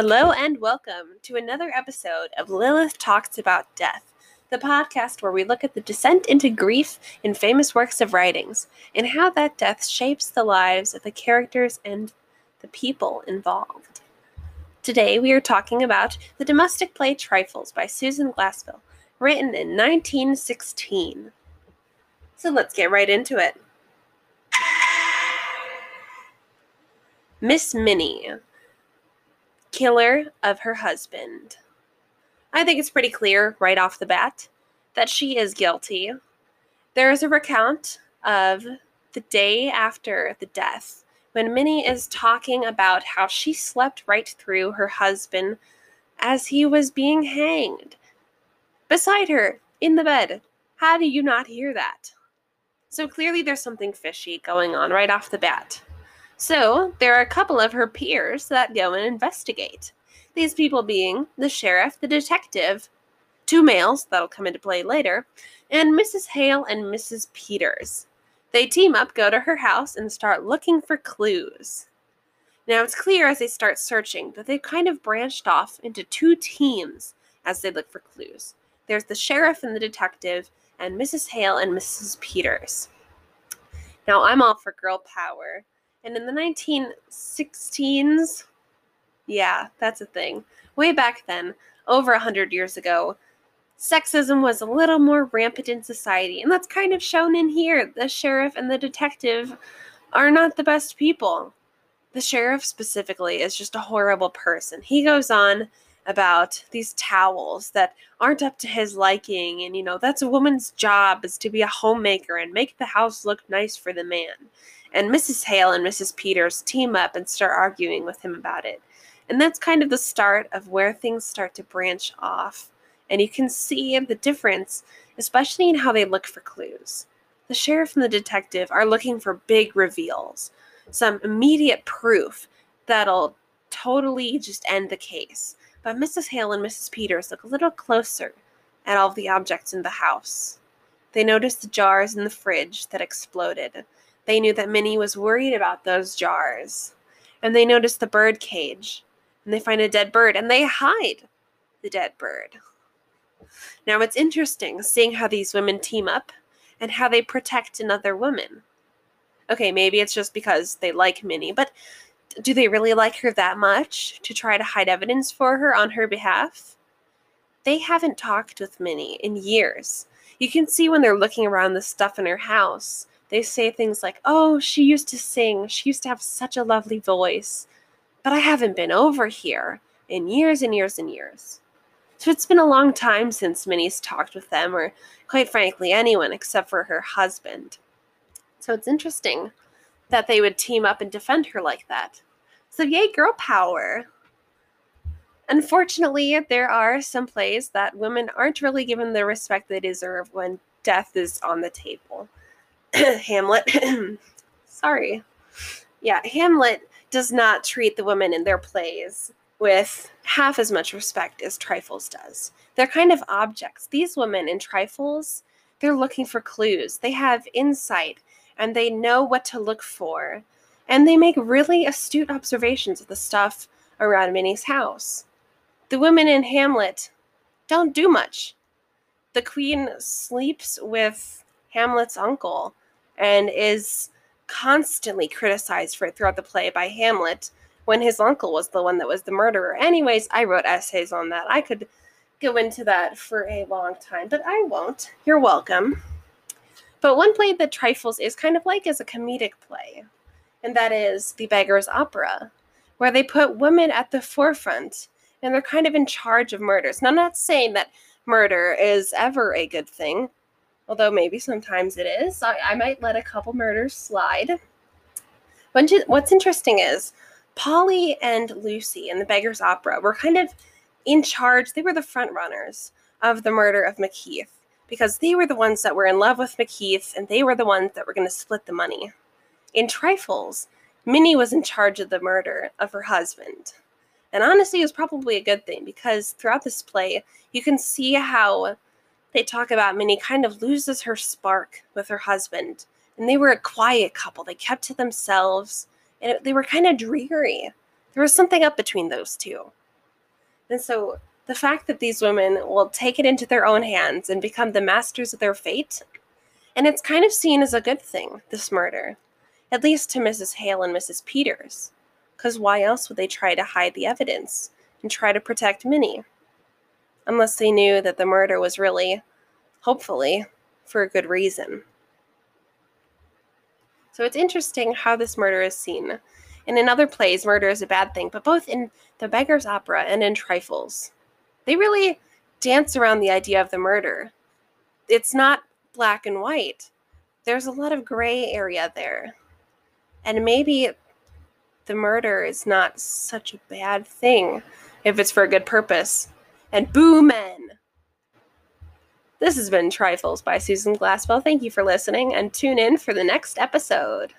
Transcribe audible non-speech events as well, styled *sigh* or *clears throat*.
Hello and welcome to another episode of Lilith Talks About Death, the podcast where we look at the descent into grief in famous works of writings and how that death shapes the lives of the characters and the people involved. Today we are talking about the domestic play Trifles by Susan Glaspell, written in 1916. So let's get right into it. Miss Minnie killer of her husband. I think it's pretty clear right off the bat that she is guilty. There is a recount of the day after the death when Minnie is talking about how she slept right through her husband as he was being hanged. Beside her, in the bed. How do you not hear that? So clearly there's something fishy going on right off the bat. So, there are a couple of her peers that go and investigate. These people being the sheriff, the detective, two males that'll come into play later, and Mrs. Hale and Mrs. Peters. They team up, go to her house, and start looking for clues. Now, it's clear as they start searching that they've kind of branched off into two teams as they look for clues. There's the sheriff and the detective, and Mrs. Hale and Mrs. Peters. Now, I'm all for girl power. And in the 1916s, yeah, that's a thing. Way back then, over a hundred years ago, sexism was a little more rampant in society, and that's kind of shown in here. The sheriff and the detective are not the best people. The sheriff specifically is just a horrible person. He goes on about these towels that aren't up to his liking and you know that's a woman's job is to be a homemaker and make the house look nice for the man and Mrs. Hale and Mrs. Peters team up and start arguing with him about it. And that's kind of the start of where things start to branch off. And you can see the difference, especially in how they look for clues. The sheriff and the detective are looking for big reveals, some immediate proof that'll totally just end the case. But Mrs. Hale and Mrs. Peters look a little closer at all the objects in the house. They notice the jars in the fridge that exploded, they knew that Minnie was worried about those jars. And they notice the bird cage. And they find a dead bird and they hide the dead bird. Now it's interesting seeing how these women team up and how they protect another woman. Okay, maybe it's just because they like Minnie, but do they really like her that much to try to hide evidence for her on her behalf? They haven't talked with Minnie in years. You can see when they're looking around the stuff in her house they say things like, Oh, she used to sing. She used to have such a lovely voice. But I haven't been over here in years and years and years. So it's been a long time since Minnie's talked with them, or quite frankly, anyone except for her husband. So it's interesting that they would team up and defend her like that. So, yay, girl power. Unfortunately, there are some plays that women aren't really given the respect they deserve when death is on the table. *clears throat* Hamlet. *clears throat* Sorry. Yeah, Hamlet does not treat the women in their plays with half as much respect as Trifles does. They're kind of objects. These women in Trifles, they're looking for clues. They have insight and they know what to look for. And they make really astute observations of the stuff around Minnie's house. The women in Hamlet don't do much. The queen sleeps with Hamlet's uncle and is constantly criticized for it throughout the play by Hamlet when his uncle was the one that was the murderer. Anyways, I wrote essays on that. I could go into that for a long time, but I won't. You're welcome. But one play that Trifles is kind of like is a comedic play, and that is The Beggar's Opera, where they put women at the forefront and they're kind of in charge of murders. Now, I'm not saying that murder is ever a good thing, although maybe sometimes it is. I, I might let a couple murders slide. What's interesting is Polly and Lucy in the Beggar's Opera were kind of in charge. They were the front runners of the murder of Macheath because they were the ones that were in love with Macheath and they were the ones that were going to split the money. In Trifles, Minnie was in charge of the murder of her husband. And honestly, it was probably a good thing because throughout this play, you can see how they talk about Minnie kind of loses her spark with her husband. And they were a quiet couple. They kept to themselves and it, they were kind of dreary. There was something up between those two. And so the fact that these women will take it into their own hands and become the masters of their fate, and it's kind of seen as a good thing, this murder, at least to Mrs. Hale and Mrs. Peters, because why else would they try to hide the evidence and try to protect Minnie? Unless they knew that the murder was really, hopefully, for a good reason. So it's interesting how this murder is seen. And in other plays, murder is a bad thing, but both in The Beggar's Opera and in Trifles, they really dance around the idea of the murder. It's not black and white, there's a lot of gray area there. And maybe the murder is not such a bad thing if it's for a good purpose. And boo men! This has been Trifles by Susan Glaspell. Thank you for listening and tune in for the next episode.